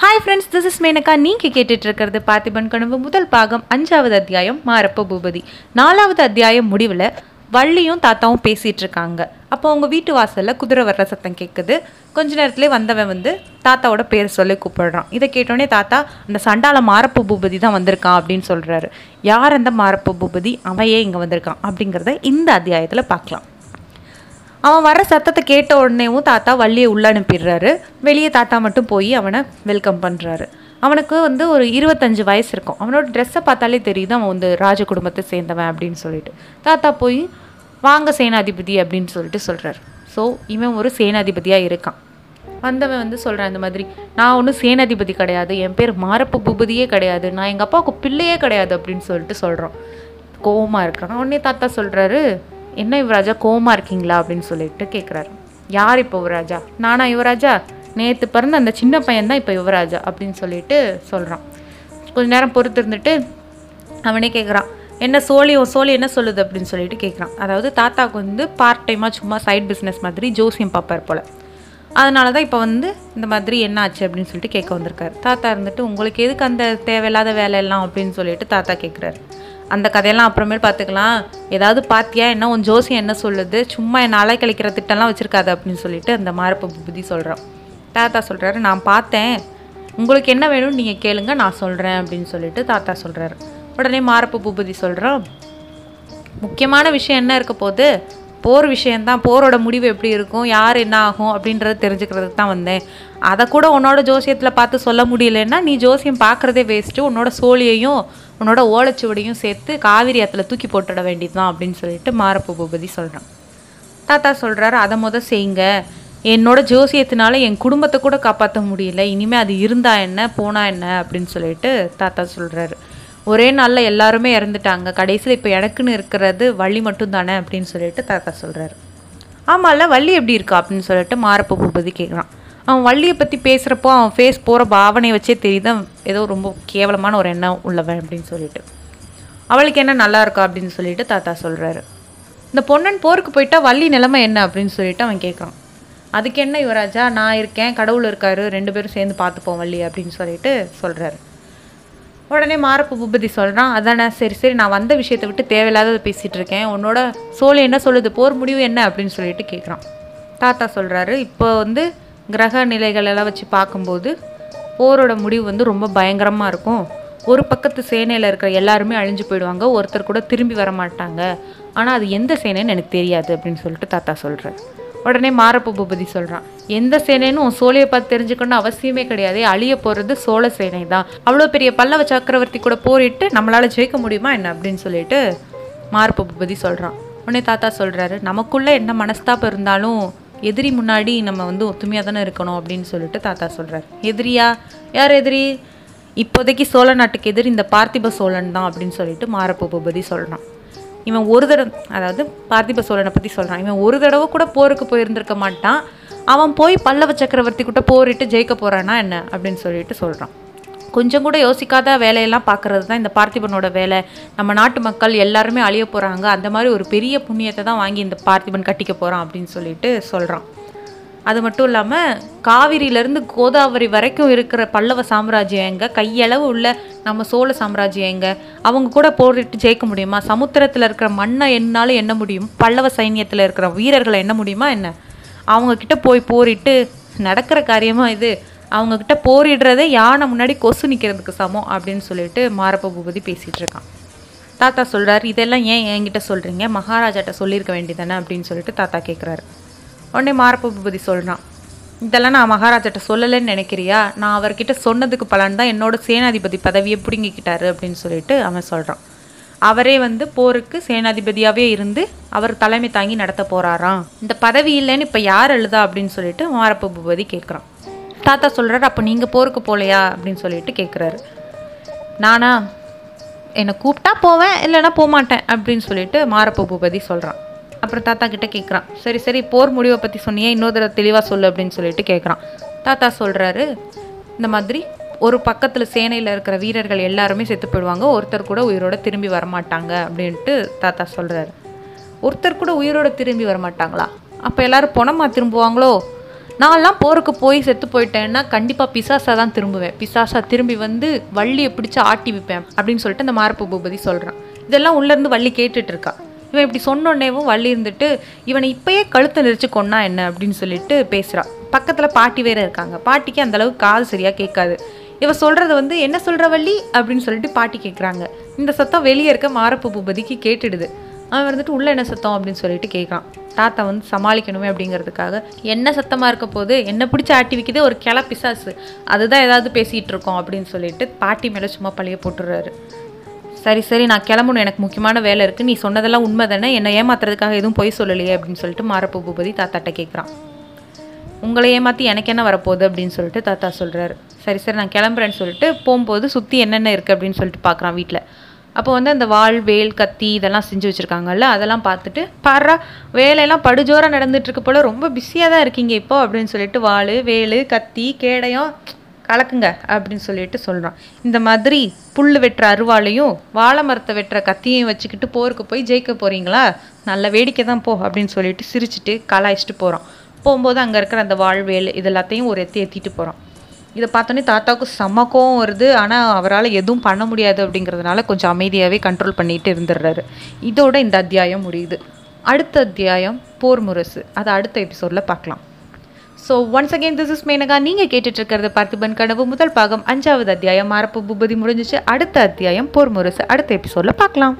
Hi friends this is Menaka நீங்கள் கேட்டுட்டு இருக்கிறது பார்த்திபன் கனவு முதல் பாகம் அஞ்சாவது அத்தியாயம் மாரப்ப பூபதி. நாலாவது அத்தியாயம் முடிவில் வள்ளியும் தாத்தாவும் பேசிகிட்டு இருக்காங்க அப்போ அவங்க வீட்டு வாசலில் குதிரை வர்ற சத்தம் கேட்குது கொஞ்ச நேரத்துலேயே வந்தவன் வந்து தாத்தாவோட பேர் சொல்லி கூப்பிடுறான். இதை கேட்டோடனே தாத்தா அந்த சண்டால மாரப்ப பூபதி தான் வந்திருக்கான் அப்படின்னு சொல்கிறாரு யார் அந்த மாரப்ப பூபதி? அவன் ஏன் இங்கே வந்திருக்கான் அப்படிங்கிறத இந்த அத்தியாயத்தில் பார்க்கலாம். அவன் வர சத்தத்தை கேட்ட உடனேவும் தாத்தா வள்ளியை உள்ள அனுப்பிடுறாரு. வெளியே தாத்தா மட்டும் போய் அவனை வெல்கம் பண்ணுறாரு அவனுக்கு வந்து ஒரு இருபத்தஞ்சு வயசு இருக்கும். அவனோட ட்ரெஸ்ஸை பார்த்தாலே தெரியுது அவன் வந்து ராஜ குடும்பத்தை சேர்ந்தவன் அப்படின்னு சொல்லிட்டு. தாத்தா போய் வாங்க சேனாதிபதி அப்படின்னு சொல்லிட்டு சொல்கிறார் ஸோ இவன் ஒரு சேனாதிபதியாக இருக்கான். வந்தவன் வந்து சொல்கிறான் இந்த மாதிரி நான் ஒன்றும் சேனாதிபதி கிடையாது. என் பேர் மாரப்ப பூபதியே கிடையாது. நான் எங்கள் அப்பாவுக்கு பிள்ளையே கிடையாது அப்படின்னு சொல்லிட்டு சொல்கிறான் கோவமாக இருக்கான். உடனே தாத்தா சொல்கிறாரு என்ன யுவராஜா கோமா இருக்கீங்களா? அப்படின்னு சொல்லிட்டு கேட்குறாரு யார் இப்போ யுவராஜா நானா யுவராஜா நேற்று பிறந்த அந்த சின்ன பையன் தான் இப்போ யுவராஜா அப்படின்னு சொல்லிட்டு சொல்கிறான் கொஞ்ச நேரம் பொறுத்து இருந்துட்டு அவனே கேட்குறான் என்ன சோழி உன் சோழி என்ன சொல்லுது? அப்படின்னு சொல்லிட்டு கேட்குறான் அதாவது தாத்தாவுக்கு வந்து பார்ட் டைமாக சும்மா சைட் பிஸ்னஸ் மாதிரி ஜோசியம் பார்ப்பார் போல். அதனால தான் இப்போ வந்து இந்த மாதிரி என்ன ஆச்சு அப்படின்னு சொல்லிட்டு கேட்க வந்திருக்காரு. தாத்தா இருந்துட்டு உங்களுக்கு எதுக்கு அந்த தேவையில்லாத வேலையெல்லாம்? அப்படின்னு சொல்லிட்டு தாத்தா கேட்குறாரு அந்த கதையெல்லாம் அப்புறமேல் பார்த்துக்கலாம். ஏதாவது பார்த்தியா என்ன? உன் ஜோசியம் என்ன சொல்லுது? சும்மா என்ன அலை கழிக்கிற திட்டம்லாம் வச்சுருக்காது அப்படின்னு சொல்லிட்டு அந்த மாரப்ப புத்தி சொல்கிறான் தாத்தா சொல்கிறாரு நான் பார்த்தேன். உங்களுக்கு என்ன வேணும்னு நீங்கள் கேளுங்க நான் சொல்கிறேன் அப்படின்னு சொல்லிட்டு தாத்தா சொல்கிறாரு உடனே மாரப்ப பூபதி சொல்கிறோம் முக்கியமான விஷயம் என்ன இருக்க போகுது? போர் விஷயந்தான் போரோட முடிவு எப்படி இருக்கும்? யார் என்ன ஆகும்? அப்படின்றத தெரிஞ்சுக்கிறதுக்கு தான் வந்தேன். அதை கூட உன்னோட ஜோசியத்தில் பார்த்து சொல்ல முடியலன்னா நீ ஜோசியம் பார்க்குறதே வேஸ்ட்டு உன்னோட சோழியையும் உன்னோட ஓலைச்சுவடியும் சேர்த்து காவிரி ஆற்றுல தூக்கி போட்டுட வேண்டியதுதான் அப்படின்னு சொல்லிட்டு மாரப்ப பூபதி சொல்கிறான் தாத்தா சொல்கிறாரு அதை முத செய்யுங்க. என்னோட ஜோசியத்தினால என் குடும்பத்தை கூட காப்பாற்ற முடியல. இனிமேல் அது இருந்தா என்ன போனா என்ன? அப்படின்னு சொல்லிட்டு தாத்தா சொல்கிறாரு ஒரே நாளில் எல்லாருமே இறந்துட்டாங்க. கடைசியில் இப்போ எனக்குன்னு இருக்கிறது வள்ளி மட்டும் தானே அப்படின்னு சொல்லிட்டு தாத்தா சொல்கிறாரு ஆமாம்ல வள்ளி எப்படி இருக்கா? அப்படின்னு சொல்லிட்டு மாரப்ப பூபதி கேட்குறான் அவன் வள்ளியை பற்றி பேசுகிறப்போ அவன் ஃபேஸ் போகிற பாவனையை வச்சே தெரியுது. ஏதோ ரொம்ப கேவலமான ஒரு எண்ணம் உள்ளவன் அப்படின்னு சொல்லிட்டு. அவளுக்கு என்ன நல்லா இருக்கா அப்படின்னு சொல்லிட்டு தாத்தா சொல்கிறாரு இந்த பொன்னன் போருக்கு போயிட்டா வள்ளி நிலைமை என்ன அப்படின்னு சொல்லிட்டு அவன் கேட்குறான் அதுக்கு என்ன யுவராஜா நான் இருக்கேன் கடவுள் இருக்காரு ரெண்டு பேரும் சேர்ந்து பார்த்துப்போம் வள்ளி அப்படின்னு சொல்லிட்டு சொல்கிறாரு உடனே மாரப்பு பூபதி சொல்கிறான் அதானே சரி சரி நான் வந்த விஷயத்தை விட்டு தேவையில்லாததை பேசிகிட்டு இருக்கேன். உன்னோட சோழி என்ன சொல்லுது போர் முடிவு என்ன அப்படின்னு சொல்லிட்டு கேட்குறான் தாத்தா சொல்கிறாரு இப்போ வந்து கிரக நிலைகள் எல்லாம் வச்சு பார்க்கும்போது போரோட முடிவு வந்து ரொம்ப பயங்கரமாக இருக்கும். ஒரு பக்கத்து சேனையில் இருக்கிற எல்லாருமே அழிஞ்சு போயிடுவாங்க. ஒருத்தர் கூட திரும்பி வர மாட்டாங்க. ஆனால் அது எந்த சேனைன்னு எனக்கு தெரியாது அப்படின்னு சொல்லிட்டு தாத்தா சொல்கிறார் உடனே மாரப்ப பூபதி சொல்கிறான் எந்த சேனைன்னு உன் சோழியை பார்த்து தெரிஞ்சுக்கணும்னு அவசியமே கிடையாது. அழிய போகிறது சோழ சேனை தான். அவ்வளோ பெரிய பல்லவ சக்கரவர்த்தி கூட போரிட்டு நம்மளால் ஜெயிக்க முடியுமா என்ன? அப்படின்னு சொல்லிட்டு மாரப்ப பூபதி சொல்கிறான் உடனே தாத்தா சொல்கிறாரு நமக்குள்ளே என்ன மனஸ்தாபம் இருந்தாலும் எதிரி முன்னாடி நம்ம வந்து ஒத்துமையாக தானே இருக்கணும் அப்படின்னு சொல்லிட்டு தாத்தா சொல்கிறார் எதிரியா? யார் எதிரி? இப்போதைக்கு சோழ நாட்டுக்கு எதிரி இந்த பார்த்திப சோழன் தான் அப்படின்னு சொல்லிட்டு மாரப்ப பூபதி சொல்கிறான் இவன் ஒரு தடவை அதாவது பார்த்திப சோழனை பற்றி சொல்கிறான் இவன் ஒரு தடவை கூட போருக்கு போயிருந்திருக்க மாட்டான். அவன் போய் பல்லவ சக்கரவர்த்தி கிட்ட போரிட்டு ஜெயிக்க போகிறானா என்ன அப்படின்னு சொல்லிட்டு சொல்கிறான் கொஞ்சம் கூட யோசிக்காத வேலையெல்லாம் பார்க்குறது தான் இந்த பார்த்திபனோட வேலை. நம்ம நாட்டு மக்கள் எல்லாருமே அழிய போகிறாங்க அந்த மாதிரி ஒரு பெரிய புண்ணியத்தை தான் வாங்கி இந்த பார்த்திபன் கட்டிக்க போகிறான் அப்படின்னு சொல்லிட்டு சொல்கிறான் அது மட்டும் இல்லாமல் காவிரியிலேருந்து கோதாவரி வரைக்கும் இருக்கிற பல்லவ சாம்ராஜ்யம் எங்கே? கையளவு உள்ள நம்ம சோழ சாம்ராஜ்யம் எங்கே? அவங்க கூட போரிட்டு ஜெயிக்க முடியுமா? சமுத்திரத்தில் இருக்கிற மண்ணை என்னாலும் எண்ண முடியும்? பல்லவ சைன்யத்தில் இருக்கிற வீரர்களை எண்ண முடியுமா என்ன? அவங்கக்கிட்ட போய் போரிட்டு நடக்கிற காரியமாக இது? அவங்கக்கிட்ட போரிடுறதே யானை முன்னாடி கொசு நிற்கிறதுக்கு சமம் அப்படின்னு சொல்லிட்டு மாரப்ப பூபதி பேசிகிட்டு இருக்கான். தாத்தா சொல்கிறார் இதெல்லாம் ஏன் என்கிட்ட சொல்கிறீங்க மகாராஜாட்ட சொல்லியிருக்க வேண்டியதானே அப்படின்னு சொல்லிட்டு தாத்தா கேட்குறாரு உடனே மாரப்ப பூபதி சொல்கிறான் இதெல்லாம் நான் மகாராஜாட்ட சொல்லலைன்னு நினைக்கிறியா? நான் அவர்கிட்ட சொன்னதுக்கு பலன் தான் என்னோட சேனாதிபதி பதவியை பிடுங்கிக்கிட்டாரு அப்படின்னு சொல்லிட்டு அவன் சொல்கிறான் அவரே வந்து போருக்கு சேனாதிபதியாகவே இருந்து அவர் தலைமை தாங்கி நடத்த போகிறாராம் இந்த பதவி இல்லைன்னு இப்போ யார் எழுதா அப்படின்னு சொல்லிட்டு மாரப்ப பூபதி கேட்குறான் தாத்தா சொல்கிறாரு அப்போ நீங்கள் போருக்கு போகலையா அப்படின்னு சொல்லிட்டு கேட்குறாரு நானா என்னை கூப்பிட்டா போவேன் இல்லைன்னா போக மாட்டேன் அப்படின்னு சொல்லிட்டு மாரப்ப பூபதி சொல்கிறான் அப்புறம் தாத்தா கிட்டே கேட்குறான் சரி சரி போர் முடிவை பற்றி சொன்னியே இன்னொரு தடவை தெளிவாக சொல்லு அப்படின்னு சொல்லிட்டு கேட்குறான் தாத்தா சொல்கிறாரு இந்த மாதிரி ஒரு பக்கத்தில் சேனையில் இருக்கிற வீரர்கள் எல்லாருமே செத்து போயிடுவாங்க. ஒருத்தர் கூட உயிரோட திரும்பி வரமாட்டாங்க அப்படின்ட்டு தாத்தா சொல்கிறாரு ஒருத்தர் கூட உயிரோட திரும்பி வரமாட்டாங்களா? அப்போ எல்லாரும் பொணமாக திரும்புவாங்களோ? நான்லாம் போருக்கு போய் செத்து போயிட்டேன்னா கண்டிப்பாக பிசாசா தான் திரும்புவேன். பிசாசா திரும்பி வந்து வள்ளியை பிடிச்சி ஆட்டி விற்பேன் அப்படின்னு சொல்லிட்டு அந்த மாரப்பு பூபதி சொல்கிறான் இதெல்லாம் உள்ளேருந்து வள்ளி கேட்டுட்டு இருக்கா. இவன் இப்படி சொன்னோடனேவும் வள்ளி இருந்துட்டு இவனை இப்பயே கழுத்தை நெரிச்சு கொன்னா என்ன? அப்படின்னு சொல்லிட்டு பேசுகிறான் பக்கத்தில் பாட்டி வேற இருக்காங்க. பாட்டிக்கு அந்தளவுக்கு காது சரியாக கேட்காது. இவ சொல்கிறத வந்து என்ன சொல்கிற வள்ளி? அப்படின்னு சொல்லிட்டு பாட்டி கேட்குறாங்க இந்த சத்தம் வெளியே இருக்க மாரப்பு பூபதிக்கு கேட்டுடுது. அவன் வந்துட்டு உள்ள என்ன சத்தம் அப்படின்னு சொல்லிட்டு கேட்குறான். தாத்தா வந்து சமாளிக்கணுமே அப்படிங்கிறதுக்காக என்ன சத்தமாக இருக்க போது என்ன பிடிச்சி ஆட்டி வைக்குது? ஒரு கிள பிசாசு. அதுதான் ஏதாவது பேசிகிட்டு இருக்கோம் அப்படின்னு சொல்லிட்டு பாட்டி மேலே சும்மா பழைய போட்டுடுறாரு. சரி சரி நான் கிளம்பணும். எனக்கு முக்கியமான வேலை இருக்குது நீ சொன்னதெல்லாம் உண்மை தானே என்னை ஏமாத்துறதுக்காக எதுவும் பொய் சொல்லலையே அப்படின்னு சொல்லிட்டு மாரப்ப பூபதி தாத்தாட்ட கேட்குறான். உங்களை ஏமாற்றி எனக்கு என்ன வரப்போகுது அப்படின்னு சொல்லிட்டு தாத்தா சொல்கிறாரு சரி சரி நான் கிளம்புறேன்னு சொல்லிட்டு போகும்போது சுற்றி என்னென்ன இருக்குது அப்படின்னு சொல்லிட்டு பார்க்குறான் வீட்டில் அப்போ வந்து அந்த வாள் வேல் கத்தி இதெல்லாம் செஞ்சு வச்சுருக்காங்கல்ல அதெல்லாம் பார்த்துட்டு பாடுறா வேலையெல்லாம் படுஜோராக நடந்துட்டுருக்கு போல் ரொம்ப பிஸியாக தான் இருக்கீங்க இப்போ அப்படின்னு சொல்லிட்டு வாள் வேல் கத்தி கேடயம் கலக்குங்க அப்படின்னு சொல்லிட்டு சொல்கிறான் இந்த மாதிரி புல் வெட்டுற அருவாளையும் வாழை மரத்தை வெட்டுற கத்தியையும் வச்சுக்கிட்டு போருக்கு போய் ஜெயிக்க போகிறீங்களா நல்ல வேடிக்கை தான் போ அப்படின்னு சொல்லிட்டு சிரிச்சிட்டு கலாய்ச்சிட்டு போகிறான் போகும்போது அங்கே இருக்கிற அந்த வாழ்வேல் இது எல்லாத்தையும் ஒரு எத்தி ஏற்றிட்டு போகிறான் இதை பார்த்தோன்னே தாத்தாவுக்கு செம்ம கோவம் வருது. ஆனால் அவரால் எதுவும் பண்ண முடியாது அப்படிங்கிறதுனால கொஞ்சம் அமைதியாகவே கண்ட்ரோல் பண்ணிட்டு இருந்துடுறாரு. இதோட இந்த அத்தியாயம் முடியுது. அடுத்த அத்தியாயம் போர் முரசு. அதை அடுத்த எபிசோடில் பார்க்கலாம். So once again this is Menaka நீங்கள் கேட்டுட்ருக்கிறது பார்த்திபன் கனவு. முதல் பாகம் அஞ்சாவது அத்தியாயம். மாரப்பு பூபதி முடிஞ்சிச்சு. அடுத்த அத்தியாயம் போர் முரசு. அடுத்த எபிசோடில் பார்க்கலாம்.